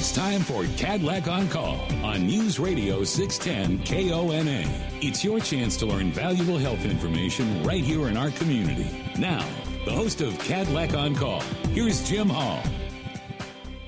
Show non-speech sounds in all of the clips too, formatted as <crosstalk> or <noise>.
It's time for Kadlec on Call on News Radio 610 KONA. It's your chance to learn valuable health information right here in our community. Now, the host of Kadlec on Call, here's Jim Hall.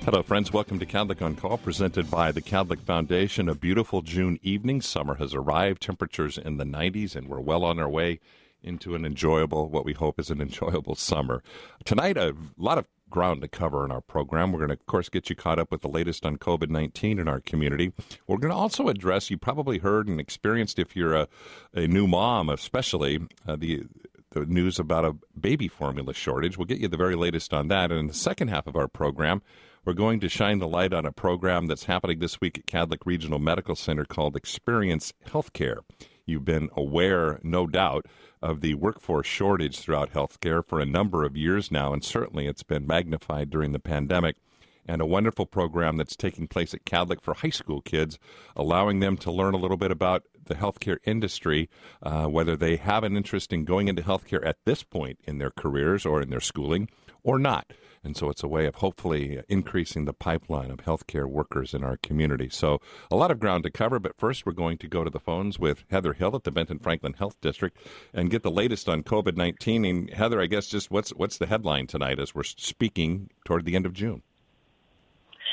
Hello, friends. Welcome to Kadlec on Call, presented by the Kadlec Foundation. A beautiful June evening. Summer has arrived, temperatures in the 90s, and we're well on our way into an enjoyable, what we hope is an <laughs> enjoyable summer. Tonight, a lot of ground to cover in our program. We're going to, of course, get you caught up with the latest on COVID 19 in our community. We're going to also address, you probably heard and experienced if you're a, a new mom, especially uh, the the news about a baby formula shortage. We'll get you the very latest on that. And in the second half of our program, we're going to shine the light on a program that's happening this week at Kadlec Regional Medical Center called Experience Healthcare. You've been aware, no doubt, of the workforce shortage throughout healthcare for a number of years now, and certainly it's been magnified during the pandemic. And a wonderful program that's taking place at Kadlec for high school kids, allowing them to learn a little bit about the healthcare industry, uh, whether they have an interest in going into healthcare at this point in their careers or in their schooling or not. And so it's a way of hopefully increasing the pipeline of healthcare workers in our community. So a lot of ground to cover, but first we're going to go to the phones with Heather Hill at the Benton Franklin Health District and get the latest on COVID 19. And Heather, I guess just what's, what's the headline tonight as we're speaking toward the end of June?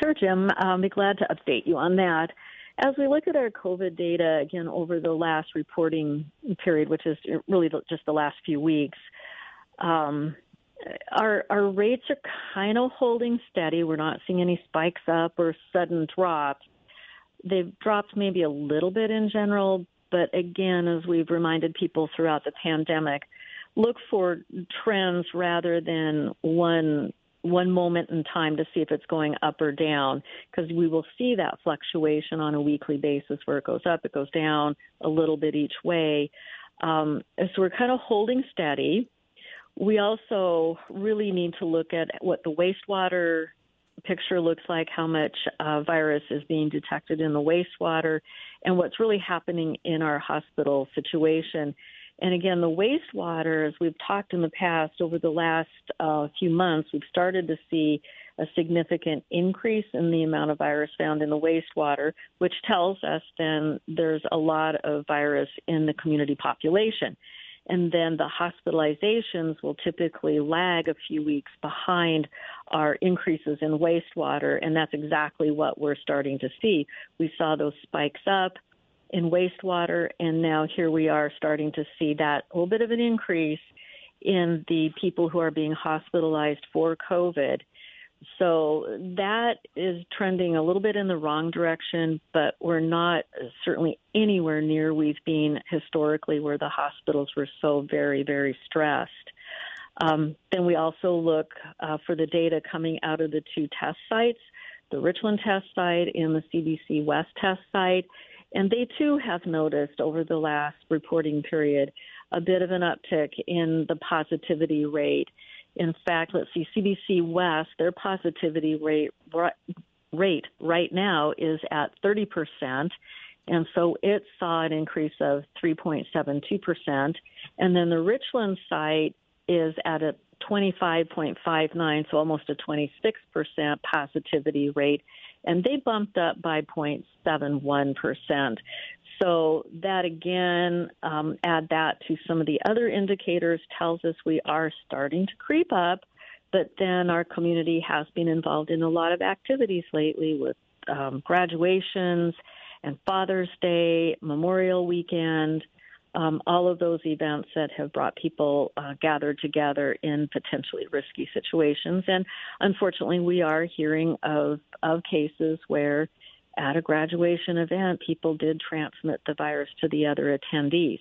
Sure, Jim. I'll be glad to update you on that. As we look at our COVID data again over the last reporting period, which is really just the last few weeks, um, our our rates are kind of holding steady. We're not seeing any spikes up or sudden drops. They've dropped maybe a little bit in general, but again, as we've reminded people throughout the pandemic, look for trends rather than one one moment in time to see if it's going up or down because we will see that fluctuation on a weekly basis where it goes up, it goes down a little bit each way. Um, so we're kind of holding steady. We also really need to look at what the wastewater picture looks like, how much uh, virus is being detected in the wastewater, and what's really happening in our hospital situation. And again, the wastewater, as we've talked in the past over the last uh, few months, we've started to see a significant increase in the amount of virus found in the wastewater, which tells us then there's a lot of virus in the community population and then the hospitalizations will typically lag a few weeks behind our increases in wastewater, and that's exactly what we're starting to see. We saw those spikes up in wastewater, and now here we are starting to see that little bit of an increase in the people who are being hospitalized for COVID. So that is trending a little bit in the wrong direction, but we're not certainly anywhere near we've been historically where the hospitals were so very, very stressed. Um, then we also look uh, for the data coming out of the two test sites, the Richland test site and the CDC West test site. And they too have noticed over the last reporting period a bit of an uptick in the positivity rate. In fact, let's see, CDC West, their positivity rate rate right now is at 30%. And so it saw an increase of 3.72%. And then the Richland site is at a 25.59, so almost a 26% positivity rate. And they bumped up by 0.71%. So that again, um, add that to some of the other indicators, tells us we are starting to creep up. But then our community has been involved in a lot of activities lately with um, graduations and Father's Day, Memorial Weekend, um, all of those events that have brought people uh, gathered together in potentially risky situations. And unfortunately, we are hearing of, of cases where at a graduation event, people did transmit the virus to the other attendees.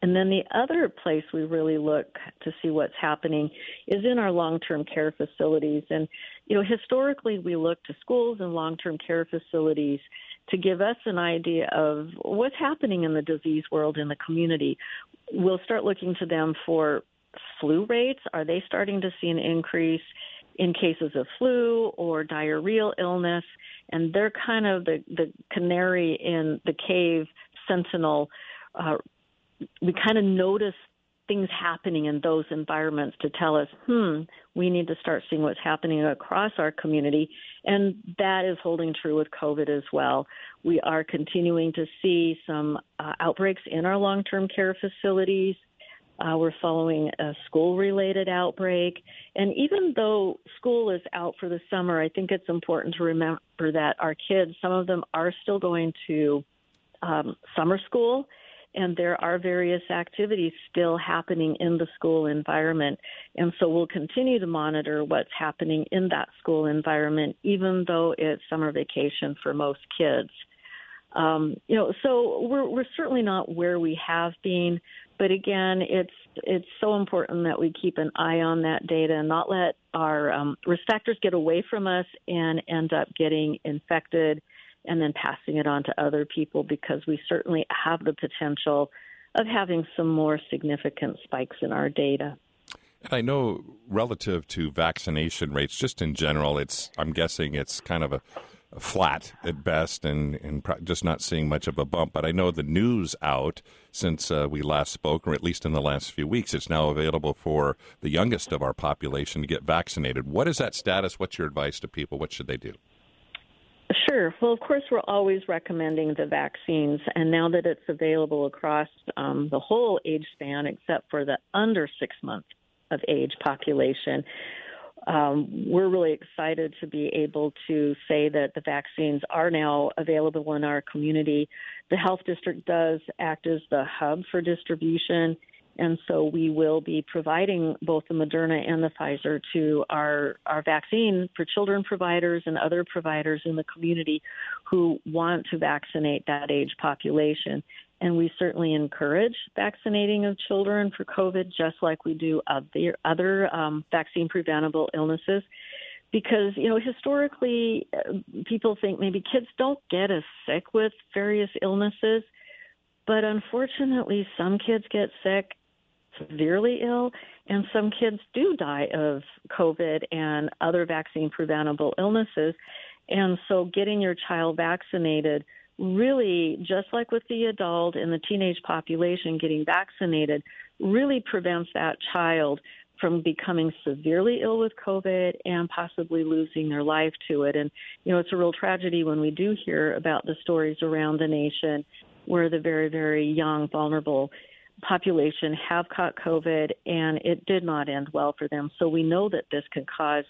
And then the other place we really look to see what's happening is in our long-term care facilities. And, you know, historically we look to schools and long-term care facilities to give us an idea of what's happening in the disease world in the community. We'll start looking to them for flu rates. Are they starting to see an increase in cases of flu or diarrheal illness? And they're kind of the, the canary in the cave sentinel. Uh, we kind of notice things happening in those environments to tell us, hmm, we need to start seeing what's happening across our community. And that is holding true with COVID as well. We are continuing to see some uh, outbreaks in our long term care facilities. Uh, we're following a school related outbreak. And even though school is out for the summer, I think it's important to remember that our kids, some of them are still going to um, summer school and there are various activities still happening in the school environment. And so we'll continue to monitor what's happening in that school environment, even though it's summer vacation for most kids. Um, you know, so we're we're certainly not where we have been, but again, it's it's so important that we keep an eye on that data and not let our um, risk factors get away from us and end up getting infected and then passing it on to other people because we certainly have the potential of having some more significant spikes in our data. And I know relative to vaccination rates, just in general, it's I'm guessing it's kind of a, a flat at best, and and just not seeing much of a bump. But I know the news out since uh, we last spoke, or at least in the last few weeks, it's now available for the youngest of our population to get vaccinated. What is that status? What's your advice to people? What should they do? Sure. Well, of course, we're always recommending the vaccines, and now that it's available across um, the whole age span, except for the under six months of age population, um, we're really excited to be able to say that the vaccines are now available in our community. The health district does act as the hub for distribution and so we will be providing both the Moderna and the Pfizer to our, our vaccine for children providers and other providers in the community who want to vaccinate that age population. And we certainly encourage vaccinating of children for COVID, just like we do other, other um, vaccine preventable illnesses. Because, you know, historically, uh, people think maybe kids don't get as sick with various illnesses. But unfortunately, some kids get sick severely ill, and some kids do die of COVID and other vaccine preventable illnesses. And so, getting your child vaccinated really, just like with the adult and the teenage population, getting vaccinated really prevents that child from becoming severely ill with COVID and possibly losing their life to it. And, you know, it's a real tragedy when we do hear about the stories around the nation where the very, very young, vulnerable population have caught COVID, and it did not end well for them. So we know that this can cause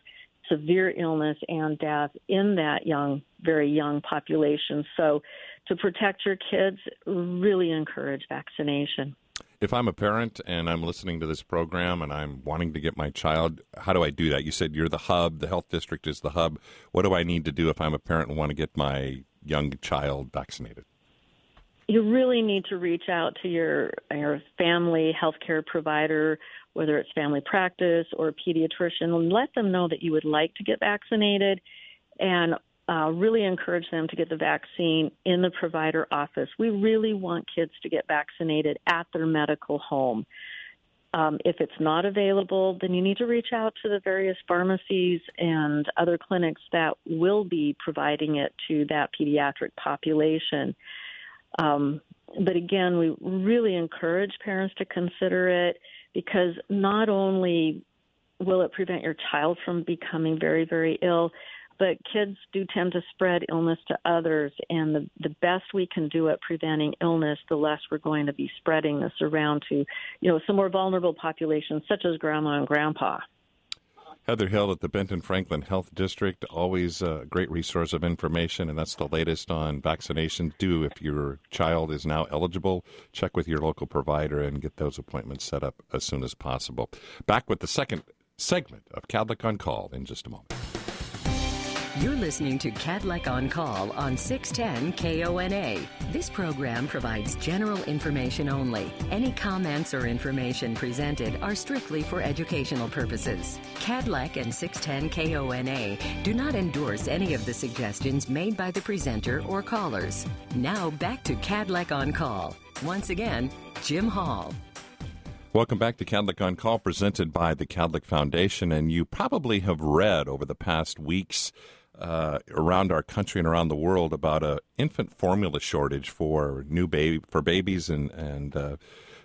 severe illness and death in that young, very young population. So to protect your kids, really encourage vaccination. If I'm a parent and I'm listening to this program and I'm wanting to get my child, how do I do that? You said you're the hub, the health district is the hub. What do I need to do if I'm a parent and want to get my young child vaccinated? you really need to reach out to your your family healthcare provider, whether it's family practice or a pediatrician, and let them know that you would like to get vaccinated, and uh, really encourage them to get the vaccine in the provider office. We really want kids to get vaccinated at their medical home. Um, if it's not available, then you need to reach out to the various pharmacies and other clinics that will be providing it to that pediatric population. Um, but again, we really encourage parents to consider it because not only will it prevent your child from becoming very, very ill, but kids do tend to spread illness to others. And the, the best we can do at preventing illness, the less we're going to be spreading this around to, you know, some more vulnerable populations such as grandma and grandpa. Heather Hill at the Benton Franklin Health District, always a great resource of information, and that's the latest on vaccination. Do, if your child is now eligible, check with your local provider and get those appointments set up as soon as possible. Back with the second segment of Kadlec on Call in just a moment. You're listening to Kadlec on Call on 610 KONA. This program provides general information only. Any comments or information presented are strictly for educational purposes. Kadlec and 610 KONA do not endorse any of the suggestions made by the presenter or callers. Now back to Kadlec on Call. Once again, Jim Hall. Welcome back to Kadlec on Call, presented by the Kadlec Foundation. And you probably have read over the past weeks uh, around our country and around the world about a infant formula shortage for new baby for babies and and uh,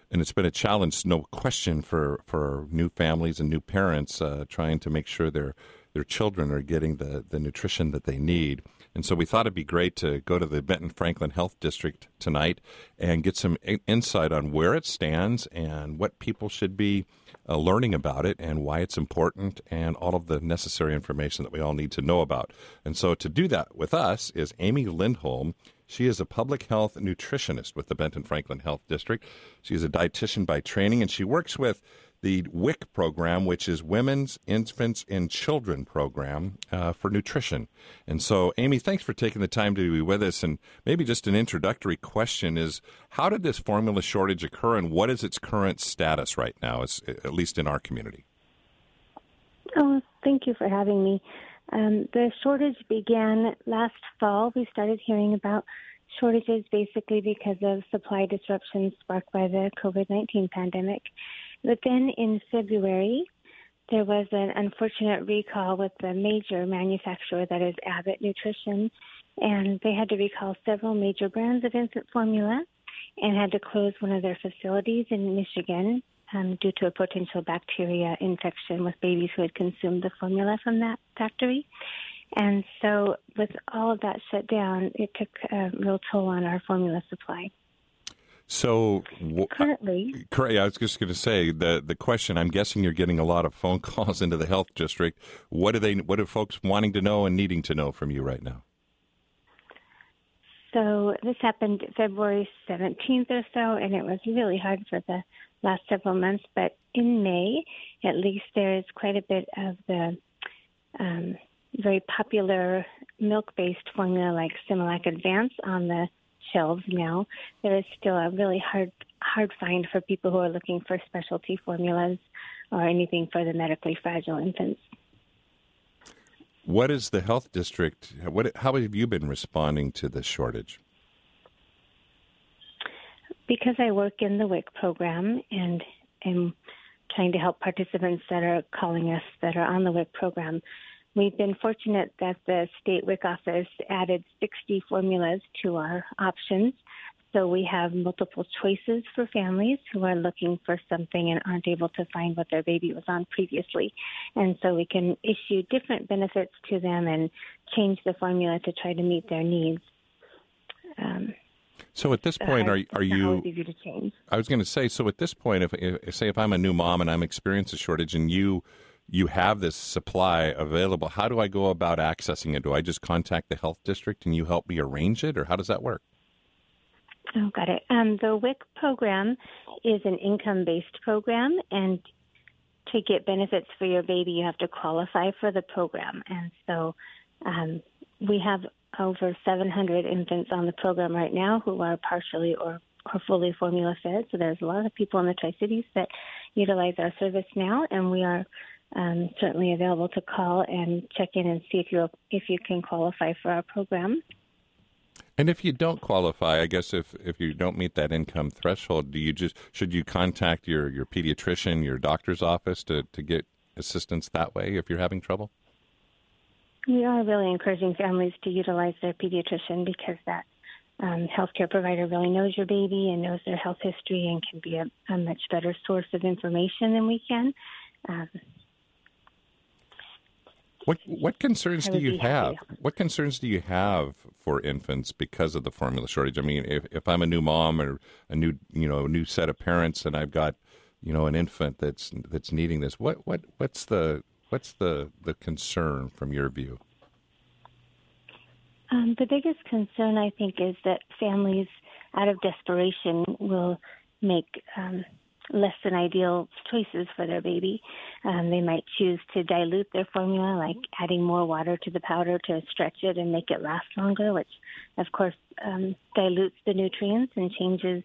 and it's been a challenge, no question, for, for new families and new parents uh, trying to make sure their their children are getting the, the nutrition that they need. And so we thought it'd be great to go to the Benton Franklin Health District tonight and get some insight on where it stands and what people should be uh, learning about it and why it's important and all of the necessary information that we all need to know about. And so to do that with us is Amy Lindholm. She is a public health nutritionist with the Benton Franklin Health District. She is a dietitian by training, and she works with the WIC program, which is Women's Infants and Children program uh, for nutrition. And so, Amy, thanks for taking the time to be with us. And maybe just an introductory question is how did this formula shortage occur, and what is its current status right now, at least in our community? Oh, thank you for having me. Um, the shortage began last fall. We started hearing about shortages basically because of supply disruptions sparked by the COVID 19 pandemic. But then in February, there was an unfortunate recall with the major manufacturer that is Abbott Nutrition, and they had to recall several major brands of infant formula and had to close one of their facilities in Michigan um, due to a potential bacteria infection with babies who had consumed the formula from that factory. And so, with all of that shut down, it took a real toll on our formula supply. So currently, I was just going to say the the question. I'm guessing you're getting a lot of phone <laughs> calls into the health district. What are they? What are folks wanting to know and needing to know from you right now? So this happened February 17th or so, and it was really hard for the last several months. But in May, at least, there is quite a bit of the um, very popular milk-based formula like Similac Advance on the shelves now. There is still a really hard hard find for people who are looking for specialty formulas or anything for the medically fragile infants. What is the health district? What? How have you been responding to this shortage? Because I work in the WIC program and am trying to help participants that are calling us that are on the WIC program, We've been fortunate that the state WIC office added 60 formulas to our options. So we have multiple choices for families who are looking for something and aren't able to find what their baby was on previously. And so we can issue different benefits to them and change the formula to try to meet their needs. Um, so at this point, are are you? I was going to say. So at this point, if, if say if I'm a new mom and I'm experiencing a shortage, and you you have this supply available. How do I go about accessing it? Do I just contact the health district and you help me arrange it, or how does that work? Oh, got it. Um, the WIC program is an income based program, and to get benefits for your baby, you have to qualify for the program. And so um, we have over 700 infants on the program right now who are partially or, or fully formula fed. So there's a lot of people in the Tri Cities that utilize our service now, and we are um, certainly available to call and check in and see if you if you can qualify for our program. And if you don't qualify, I guess if, if you don't meet that income threshold, do you just should you contact your, your pediatrician, your doctor's office to, to get assistance that way if you're having trouble? We are really encouraging families to utilize their pediatrician because that um, healthcare provider really knows your baby and knows their health history and can be a, a much better source of information than we can. Um, what what concerns do you have? What concerns do you have for infants because of the formula shortage? I mean, if, if I'm a new mom or a new you know a new set of parents and I've got you know an infant that's that's needing this, what what what's the what's the the concern from your view? Um, the biggest concern I think is that families, out of desperation, will make um, less than ideal choices for their baby. Um, they might choose to dilute their formula, like adding more water to the powder to stretch it and make it last longer, which of course um, dilutes the nutrients and changes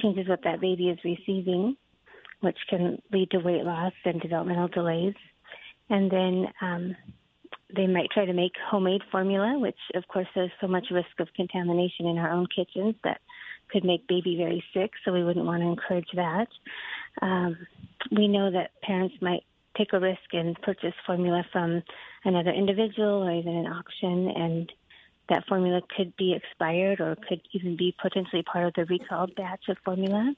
changes what that baby is receiving, which can lead to weight loss and developmental delays. And then um, they might try to make homemade formula, which of course there's so much risk of contamination in our own kitchens that could make baby very sick, so we wouldn't want to encourage that. Um, we know that parents might take a risk and purchase formula from another individual or even an auction, and that formula could be expired or could even be potentially part of the recalled batch of formula.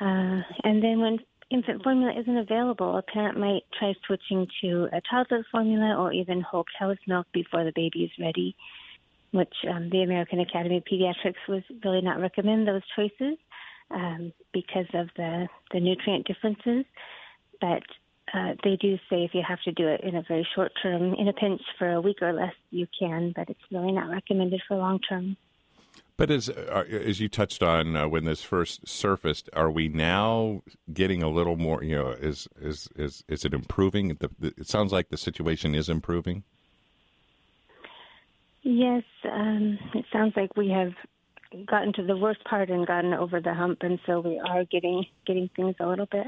Uh, and then when infant formula isn't available, a parent might try switching to a toddler formula or even whole cow's milk before the baby is ready, which um, the American Academy of Pediatrics was really not recommend those choices um, because of the, the nutrient differences. But uh, they do say if you have to do it in a very short term, in a pinch for a week or less, you can, but it's really not recommended for long term. But as uh, as you touched on uh, when this first surfaced, are we now getting a little more? You know, is is is is it improving? The, the, it sounds like the situation is improving. Yes, um, it sounds like we have gotten to the worst part and gotten over the hump, and so we are getting getting things a little bit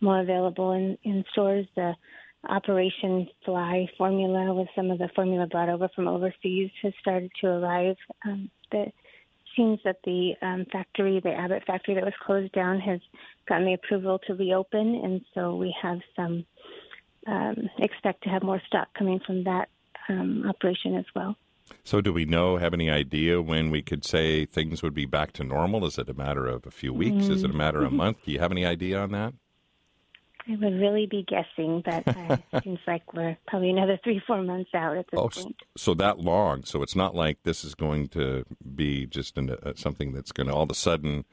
more available in in stores. The Operation Fly formula with some of the formula brought over from overseas has started to arrive. Um, seems that the um, factory, the Abbott factory that was closed down, has gotten the approval to reopen, and so we have some um, expect to have more stock coming from that um, operation as well. So, do we know, have any idea when we could say things would be back to normal? Is it a matter of a few weeks? Mm-hmm. Is it a matter of a mm-hmm. month? Do you have any idea on that? I would really be guessing, but uh, it <laughs> seems like we're probably another three, four months out at this oh, point. So that long. So it's not like this is going to be just an, uh, something that's going to all of a sudden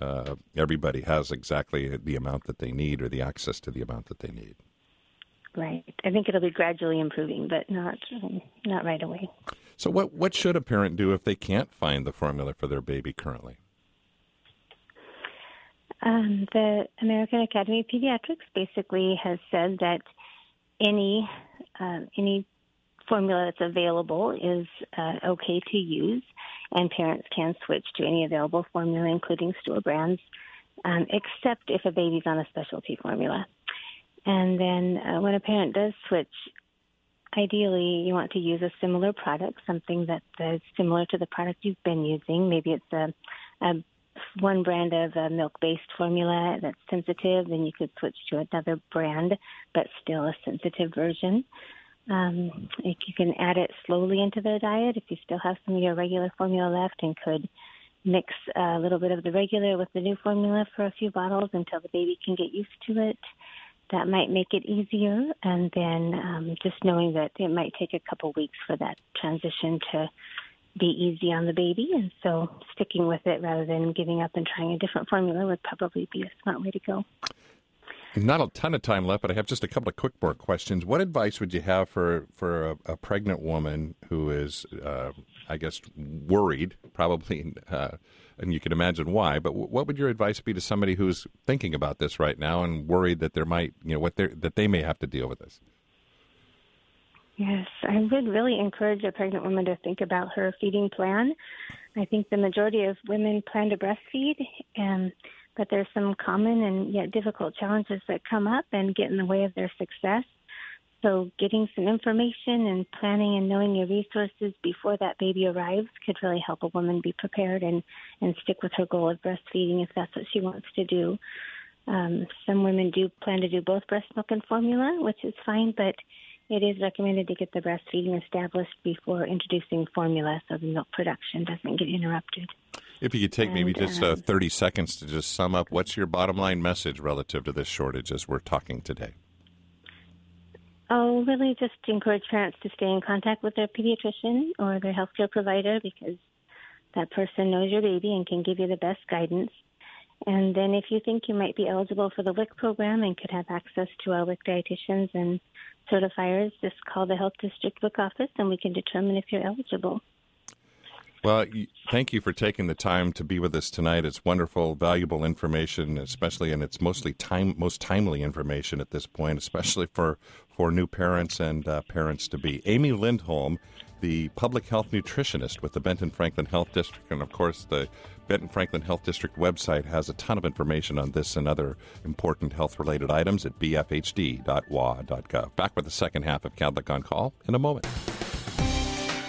uh, everybody has exactly the amount that they need or the access to the amount that they need. Right. I think it'll be gradually improving, but not um, not right away. So what what should a parent do if they can't find the formula for their baby currently? Um, the American Academy of Pediatrics basically has said that any uh, any formula that's available is uh, okay to use, and parents can switch to any available formula, including store brands, um, except if a baby's on a specialty formula. And then uh, when a parent does switch, ideally you want to use a similar product, something that is similar to the product you've been using. Maybe it's a, a one brand of a milk-based formula that's sensitive, then you could switch to another brand, but still a sensitive version. Um, you can add it slowly into their diet if you still have some of your regular formula left, and could mix a little bit of the regular with the new formula for a few bottles until the baby can get used to it. That might make it easier, and then um, just knowing that it might take a couple weeks for that transition to be easy on the baby, and so sticking with it rather than giving up and trying a different formula would probably be a smart way to go. Not a ton of time left, but I have just a couple of quick more questions. What advice would you have for for a, a pregnant woman who is, uh, I guess, worried, probably, uh, and you can imagine why. But what would your advice be to somebody who's thinking about this right now and worried that there might, you know, what they that they may have to deal with this? Yes, I would really encourage a pregnant woman to think about her feeding plan. I think the majority of women plan to breastfeed, and but there's some common and yet difficult challenges that come up and get in the way of their success. So, getting some information and planning and knowing your resources before that baby arrives could really help a woman be prepared and, and stick with her goal of breastfeeding if that's what she wants to do. Um, some women do plan to do both breast milk and formula, which is fine, but it is recommended to get the breastfeeding established before introducing formula so the milk production doesn't get interrupted. If you could take and, maybe just uh, um, 30 seconds to just sum up, what's your bottom line message relative to this shortage as we're talking today? Oh, really just encourage parents to stay in contact with their pediatrician or their healthcare provider because that person knows your baby and can give you the best guidance. And then if you think you might be eligible for the WIC program and could have access to our WIC dietitians and certifiers, just call the Health District WIC office and we can determine if you're eligible. Well, thank you for taking the time to be with us tonight. It's wonderful, valuable information, especially, and it's mostly time, most timely information at this point, especially for for new parents and uh, parents to be. Amy Lindholm, the public health nutritionist with the Benton Franklin Health District, and of course the Benton Franklin Health District website has a ton of information on this and other important health related items at bfhd.wa.gov. Back with the second half of Kadlec on Call in a moment.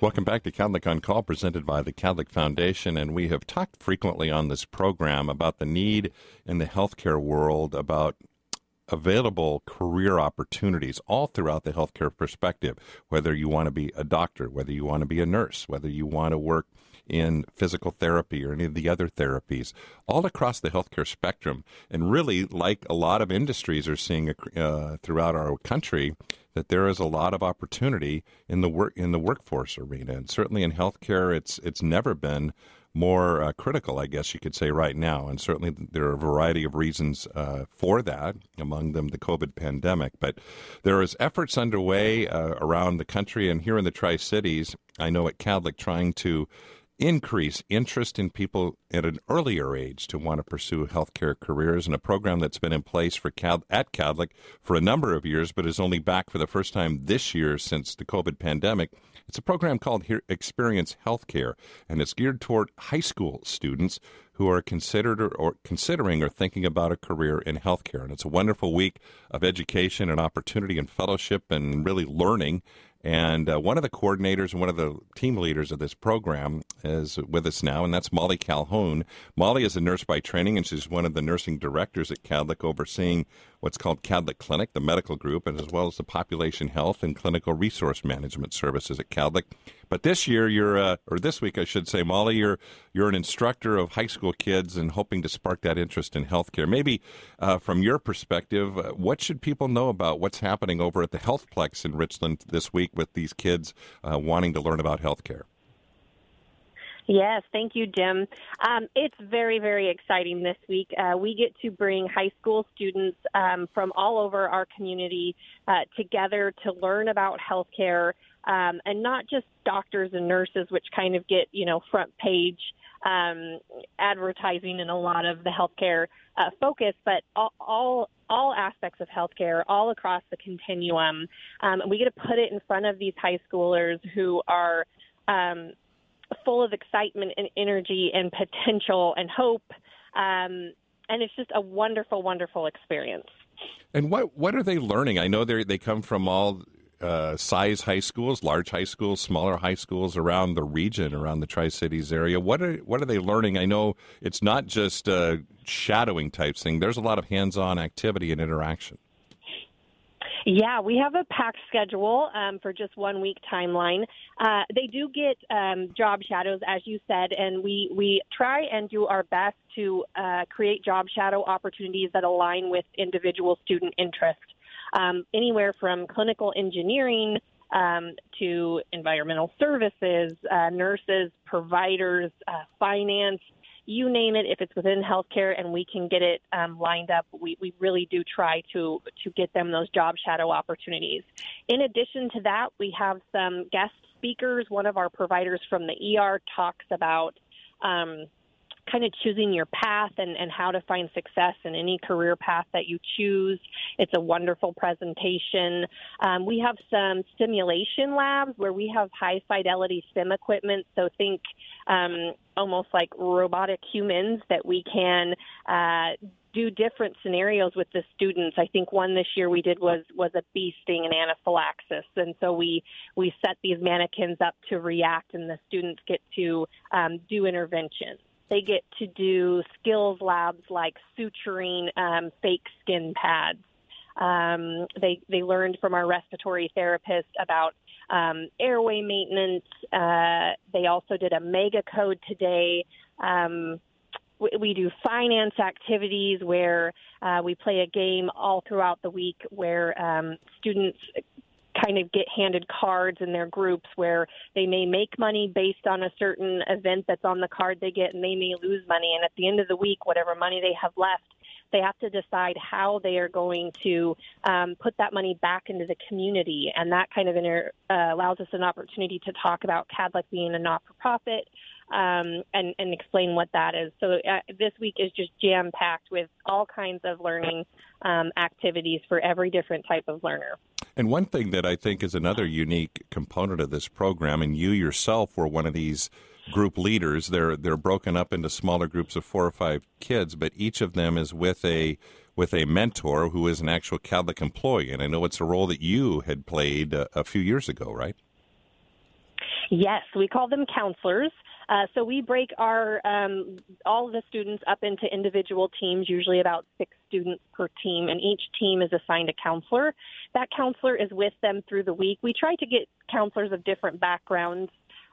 Welcome back to Kadlec on Call, presented by the Kadlec Foundation. And we have talked frequently on this program about the need in the healthcare world about available career opportunities all throughout the healthcare perspective, whether you want to be a doctor, whether you want to be a nurse, whether you want to work in physical therapy or any of the other therapies, all across the healthcare spectrum. And really, like a lot of industries are seeing uh, throughout our country, that there is a lot of opportunity in the work in the workforce arena, and certainly in healthcare, it's it's never been more uh, critical, I guess you could say, right now. And certainly there are a variety of reasons uh, for that, among them the COVID pandemic. But there is efforts underway uh, around the country and here in the Tri Cities. I know at Kadlec trying to increase interest in people at an earlier age to want to pursue healthcare careers and a program that's been in place for Cad- at Kadlec for a number of years but is only back for the first time this year since the COVID pandemic. It's a program called Experience Healthcare and it's geared toward high school students who are considered or, or, considering or thinking about a career in healthcare. And it's a wonderful week of education and opportunity and fellowship and really learning and uh, one of the coordinators and one of the team leaders of this program is with us now, and that's Molly Calhoun. Molly is a nurse by training, and she's one of the nursing directors at Kadlec, overseeing what's called Kadlec Clinic, the medical group, and as well as the population health and clinical resource management services at Kadlec. But this year, you're, uh, or this week, I should say, Molly, you're you're an instructor of high school kids and hoping to spark that interest in healthcare. Maybe uh, from your perspective, uh, what should people know about what's happening over at the Healthplex in Richland this week with these kids uh, wanting to learn about healthcare? Yes, thank you, Jim. Um, it's very, very exciting this week. Uh, we get to bring high school students um, from all over our community uh, together to learn about healthcare, um, and not just doctors and nurses, which kind of get you know front page um, advertising and a lot of the healthcare uh, focus, but all, all all aspects of healthcare, all across the continuum. Um, we get to put it in front of these high schoolers who are um, full of excitement and energy and potential and hope. Um, and it's just a wonderful, wonderful experience. And what what are they learning? I know they they come from all uh, size high schools, large high schools, smaller high schools around the region, around the Tri Cities area. What are what are they learning? I know it's not just a shadowing type thing. There's a lot of hands on activity and interaction. Yeah, we have a packed schedule um, for just one week timeline. Uh, they do get um, job shadows, as you said, and we, we try and do our best to uh, create job shadow opportunities that align with individual student interest. Um, anywhere from clinical engineering um, to environmental services, uh, nurses, providers, uh, finance, you name it, if it's within healthcare and we can get it um, lined up, we, we really do try to to get them those job shadow opportunities. In addition to that, we have some guest speakers. One of our providers from the ER talks about um, kind of choosing your path and, and how to find success in any career path that you choose. It's a wonderful presentation. Um, we have some simulation labs where we have high fidelity sim equipment. So think um, almost like robotic humans that we can uh, do different scenarios with the students. I think one this year we did was was a bee sting and anaphylaxis, and so we we set these mannequins up to react, and the students get to um, do interventions. They get to do skills labs like suturing um, fake skin pads. Um, they they learned from our respiratory therapist about um, airway maintenance. Uh, they also did a mega code today. Um, we, we do finance activities where uh, we play a game all throughout the week where um, students kind of get handed cards in their groups where they may make money based on a certain event that's on the card they get and they may lose money and at the end of the week whatever money they have left they have to decide how they are going to um, put that money back into the community and that kind of inter- uh, allows us an opportunity to talk about Kadlec being a not-for-profit um, and, and explain what that is. So uh, this week is just jam packed with all kinds of learning um, activities for every different type of learner. And one thing that I think is another unique component of this program, and you yourself were one of these group leaders. They're they're broken up into smaller groups of four or five kids, but each of them is with a with a mentor who is an actual Kadlec employee. And I know it's a role that you had played a, a few years ago, right? Yes, we call them counselors. Uh, so we break our um, all the students up into individual teams, usually about six students per team, and each team is assigned a counselor. That counselor is with them through the week. We try to get counselors of different backgrounds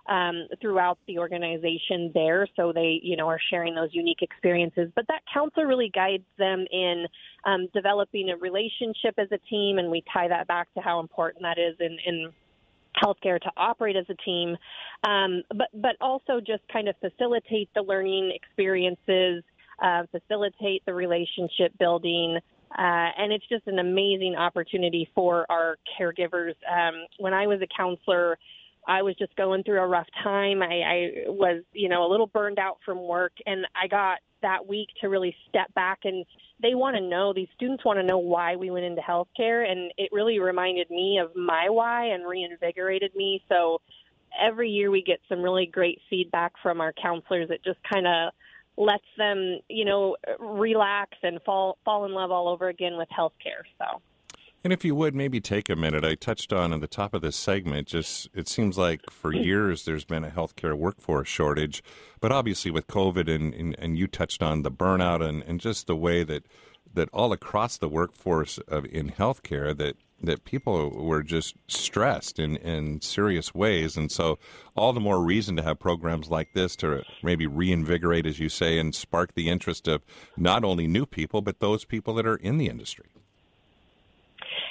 um, throughout the organization there, so they you know are sharing those unique experiences. But that counselor really guides them in um, developing a relationship as a team, and we tie that back to how important that is in, in healthcare to operate as a team, um, but but also just kind of facilitate the learning experiences, uh, facilitate the relationship building. Uh, and it's just an amazing opportunity for our caregivers. Um, when I was a counselor, I was just going through a rough time. I, I was, you know, a little burned out from work, and I got that week to really step back and they want to know these students want to know why we went into healthcare and it really reminded me of my why and reinvigorated me so every year we get some really great feedback from our counselors it just kind of lets them you know relax and fall fall in love all over again with healthcare so and if you would maybe take a minute, I touched on at the top of this segment. Just it seems like for mm. years there's been a healthcare workforce shortage, but obviously with COVID and, and, and you touched on the burnout and, and just the way that that all across the workforce of in healthcare that that people were just stressed in, in serious ways. And so, all the more reason to have programs like this to maybe reinvigorate, as you say, and spark the interest of not only new people, but those people that are in the industry.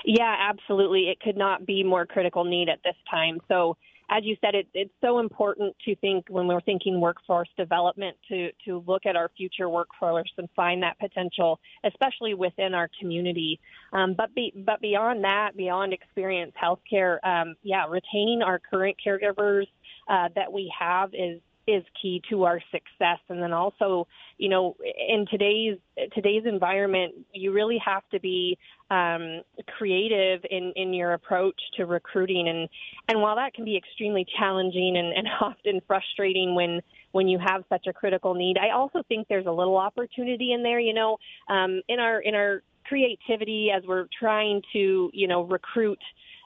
Yeah, absolutely. It could not be more critical need at this time. So, as you said, it, it's so important to think when we're thinking workforce development to to look at our future workforce and find that potential, especially within our community. Um, but be, but beyond that, beyond experience healthcare, um, yeah, retaining our current caregivers uh, that we have is is key to our success. And then also you know in today's today's environment you really have to be um, creative in in your approach to recruiting. And and while that can be extremely challenging and, and <laughs> often frustrating when when you have such a critical need i also think there's a little opportunity in there. You know um, in our in our creativity as we're trying to you know recruit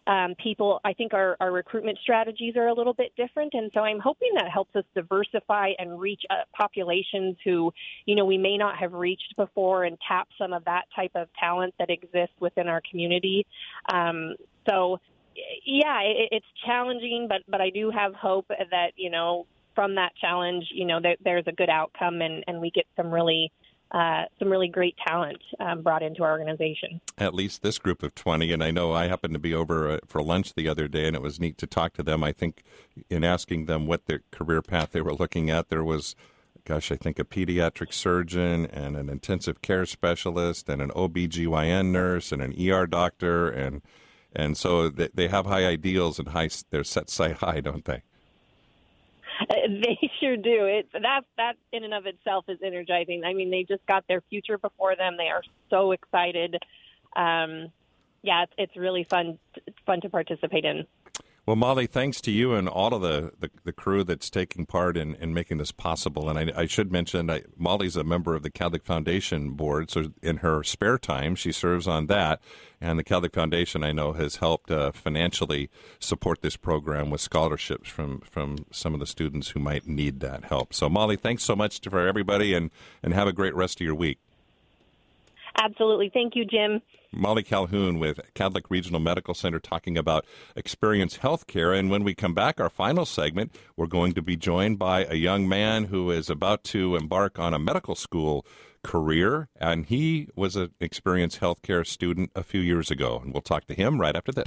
um, people, I think our, our recruitment strategies are a little bit different. And so I'm hoping that helps us diversify and reach uh, populations who, you know, we may not have reached before and tap some of that type of talent that exists within our community. Um, so, yeah, it, it's challenging, but, but I do have hope that, you know, from that challenge, you know, there, there's a good outcome and, and we get some really uh, some really great talent um, brought into our organization. At least this group of 20. And I know I happened to be over uh, for lunch the other day, and it was neat to talk to them. I think in asking them what their career path they were looking at, there was, gosh, I think a pediatric surgeon and an intensive care specialist and an OBGYN nurse and an ER doctor. And, and so they, they have high ideals and high, they're set <laughs> sight high, don't they? <laughs> They sure do. It that that in and of itself is energizing. I mean, they just got their future before them. They are so excited. Um, yeah, it's, it's really fun fun to participate in. Well, Molly, thanks to you and all of the, the, the crew that's taking part in, in making this possible. And I, I should mention that Molly's a member of the Kadlec Foundation Board, so in her spare time, she serves on that. And the Kadlec Foundation, I know, has helped uh, financially support this program with scholarships from, from some of the students who might need that help. So, Molly, thanks so much to, for everybody, and, and have a great rest of your week. Absolutely. Thank you, Jim. Molly Calhoun with Kadlec Regional Medical Center talking about experience healthcare. And when we come back, our final segment, we're going to be joined by a young man who is about to embark on a medical school career. And he was an experienced healthcare student a few years ago. And we'll talk to him right after this.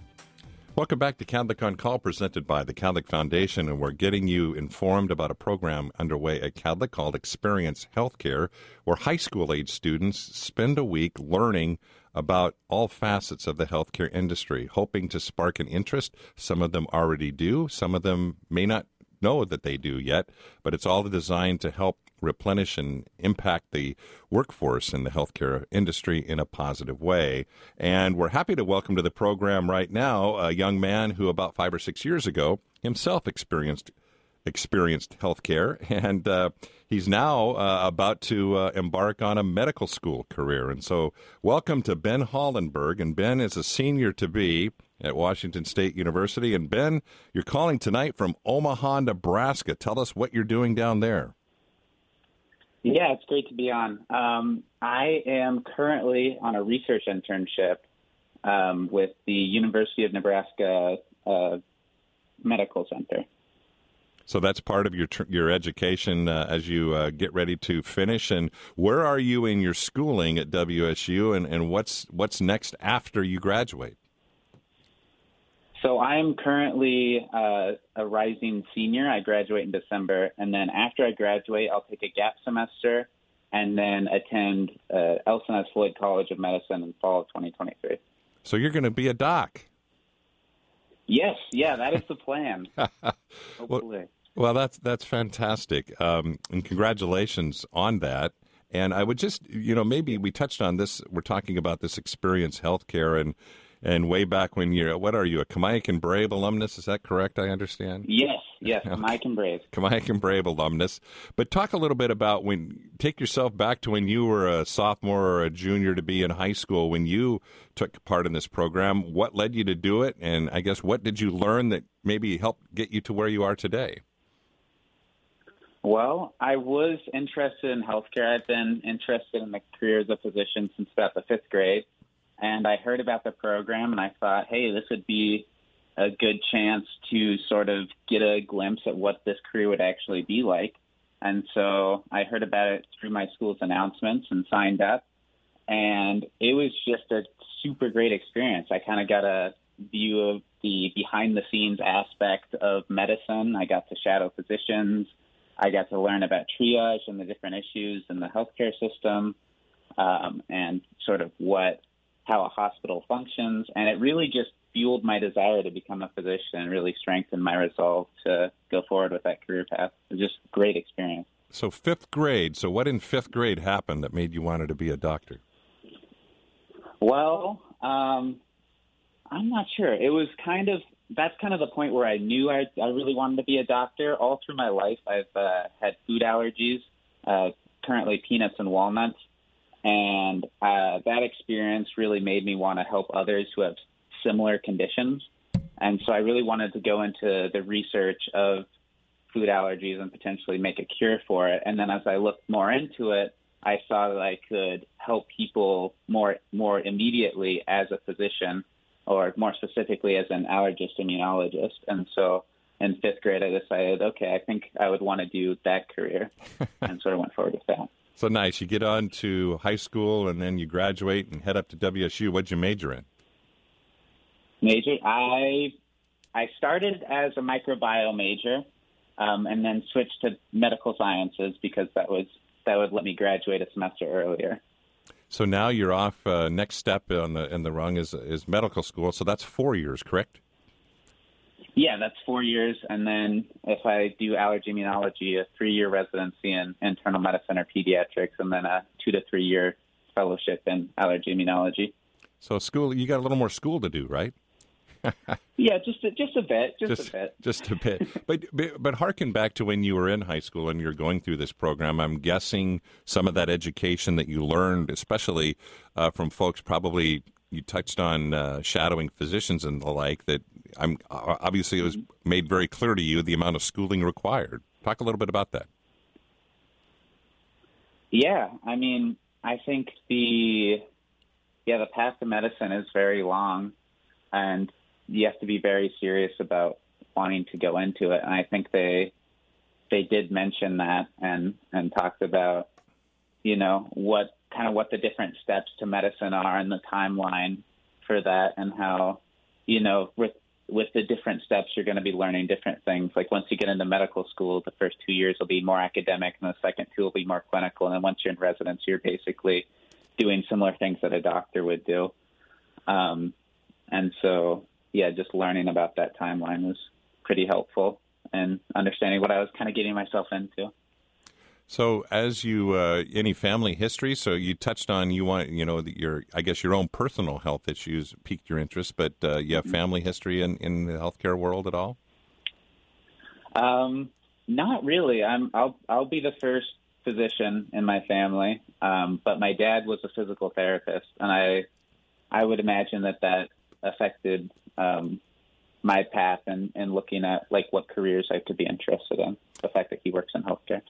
Welcome back to Kadlec on Call, presented by the Kadlec Foundation, and we're getting you informed about a program underway at Kadlec called Experience Healthcare, where high school age students spend a week learning about all facets of the healthcare industry, hoping to spark an interest. Some of them already do, some of them may not know that they do yet, but it's all designed to help replenish and impact the workforce in the healthcare industry in a positive way. And we're happy to welcome to the program right now a young man who, about five or six years ago, himself experienced experienced healthcare, <laughs> and uh, he's now uh, about to uh, embark on a medical school career. And so, welcome to Ben Hollenberg. And Ben is a senior to be at Washington State University. And Ben, you're calling tonight from Omaha, Nebraska. Tell us what you're doing down there. Yeah, it's great to be on. Um, I am currently on a research internship um, with the University of Nebraska uh, Medical Center. So that's part of your your education uh, as you uh, get ready to finish. And where are you in your schooling at WSU, and, and what's what's next after you graduate? So I'm currently uh, a rising senior. I graduate in December, and then after I graduate, I'll take a gap semester and then attend uh, Elson S. Floyd College of Medicine in fall of 2023. So you're going to be a doc. Yes, yeah, that is the plan. <laughs> Hopefully. Well, well, that's that's fantastic, um, and congratulations on that. And I would just, you know, maybe we touched on this. We're talking about this experience healthcare, and and way back when you're, what are you, a Kamiakin Brave alumnus? Is that correct? I understand. Yes, yes, <laughs> okay. and Brave. Kamiakin Brave alumnus. But talk a little bit about when, take yourself back to when you were a sophomore or a junior to be in high school, when you took part in this program. What led you to do it? And I guess what did you learn that maybe helped get you to where you are today? Well, I was interested in healthcare. I've been interested in the career as a physician since about the fifth grade. And I heard about the program and I thought, hey, this would be a good chance to sort of get a glimpse at what this career would actually be like. And so I heard about it through my school's announcements and signed up. And it was just a super great experience. I kind of got a view of the behind the scenes aspect of medicine. I got to shadow physicians. I got to learn about triage and the different issues in the healthcare system, um, and sort of what how a hospital functions, and it really just fueled my desire to become a physician and really strengthened my resolve to go forward with that career path. It was just a great experience. So fifth grade. So what in fifth grade happened that made you wanted to be a doctor? Well, um, I'm not sure. It was kind of that's kind of the point where I knew I, I really wanted to be a doctor. All through my life, I've uh, had food allergies, uh, currently peanuts and walnuts, and uh, that experience really made me want to help others who have similar conditions. And so I really wanted to go into the research of food allergies and potentially make a cure for it. And then as I looked more into it, I saw that I could help people more more immediately as a physician or more specifically as an allergist immunologist. And so in fifth grade, I decided, okay, I think I would want to do that career, <laughs> and sort of went forward with that. So nice. You get on to high school, and then you graduate and head up to WSU. What'd you major in? Major, I I started as a microbiome major, um, and then switched to medical sciences because that was that would let me graduate a semester earlier. So now you're off. Uh, next step on the in the rung is is medical school. So that's four years, correct? Yeah, that's four years, and then if I do allergy immunology, a three-year residency in internal medicine or pediatrics, and then a two to three-year fellowship in allergy immunology. So school, you got a little more school to do, right? <laughs> yeah, just a, just a bit, just, just, a bit, just a bit. But, but but harken back to when you were in high school and you're going through this program. I'm guessing some of that education that you learned, especially uh, from folks, probably you touched on uh, shadowing physicians and the like. That I'm uh, obviously it was made very clear to you the amount of schooling required. Talk a little bit about that. Yeah, I mean, I think the yeah the path to medicine is very long, and you have to be very serious about wanting to go into it. And I think they they did mention that and and talked about you know what kind of what the different steps to medicine are and the timeline for that and how you know with with the different steps you're going to be learning different things. Like once you get into medical school the first two years will be more academic and the second two will be more clinical. And then once you're in residency you're basically doing similar things that a doctor would do. Um, and so yeah, just learning about that timeline was pretty helpful and understanding what I was kind of getting myself into. So, as you uh, any family history, so you touched on you want you know your I guess your own personal health issues piqued your interest, but uh, you have mm-hmm. family history in in the healthcare world at all? Um, not really. I'm I'll I'll be the first physician in my family, um, but my dad was a physical therapist, and I I would imagine that that affected um, my path and, and looking at like what careers I could be interested in. The fact that he works in healthcare.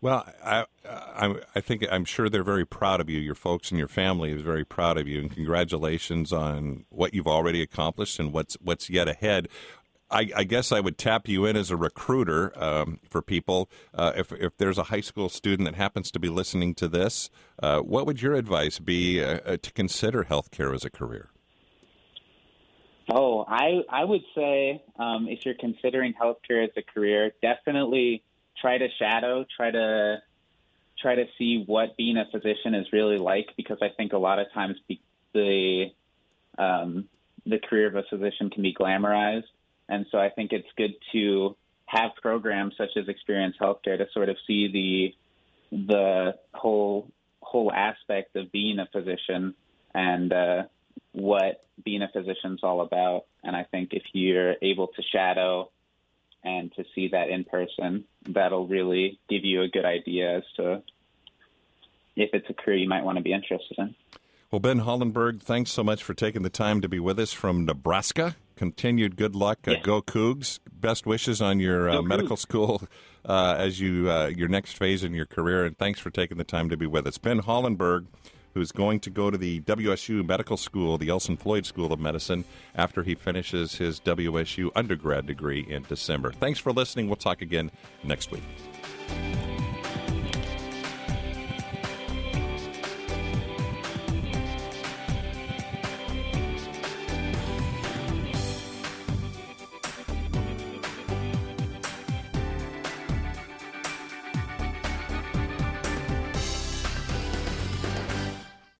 Well, I, I, I think I'm sure they're very proud of you. Your folks and your family is very proud of you, and congratulations on what you've already accomplished and what's what's yet ahead. I, I guess I would tap you in as a recruiter um, for people. Uh, if if there's a high school student that happens to be listening to this, uh, what would your advice be uh, uh to consider healthcare as a career? Oh, I I would say um, if you're considering healthcare as a career, definitely try to shadow, try to try to see what being a physician is really like because I think a lot of times the um, the career of a physician can be glamorized, and so I think it's good to have programs such as Experience Healthcare to sort of see the the whole whole aspect of being a physician and uh, what being a physician is all about. And I think if you're able to shadow and to see that in person, that'll really give you a good idea as to if it's a career you might want to be interested in. Well, Ben Hollenberg, thanks so much for taking the time to be with us from Nebraska. Continued good luck. Uh, Go Cougs. Best wishes on your uh, medical school uh, as you uh, your next phase in your career. And thanks for taking the time to be with us. Ben Hollenberg who's going to go to the WSU Medical School, the Elson Floyd School of Medicine, after he finishes his WSU undergrad degree in December. Thanks for listening. We'll talk again next week.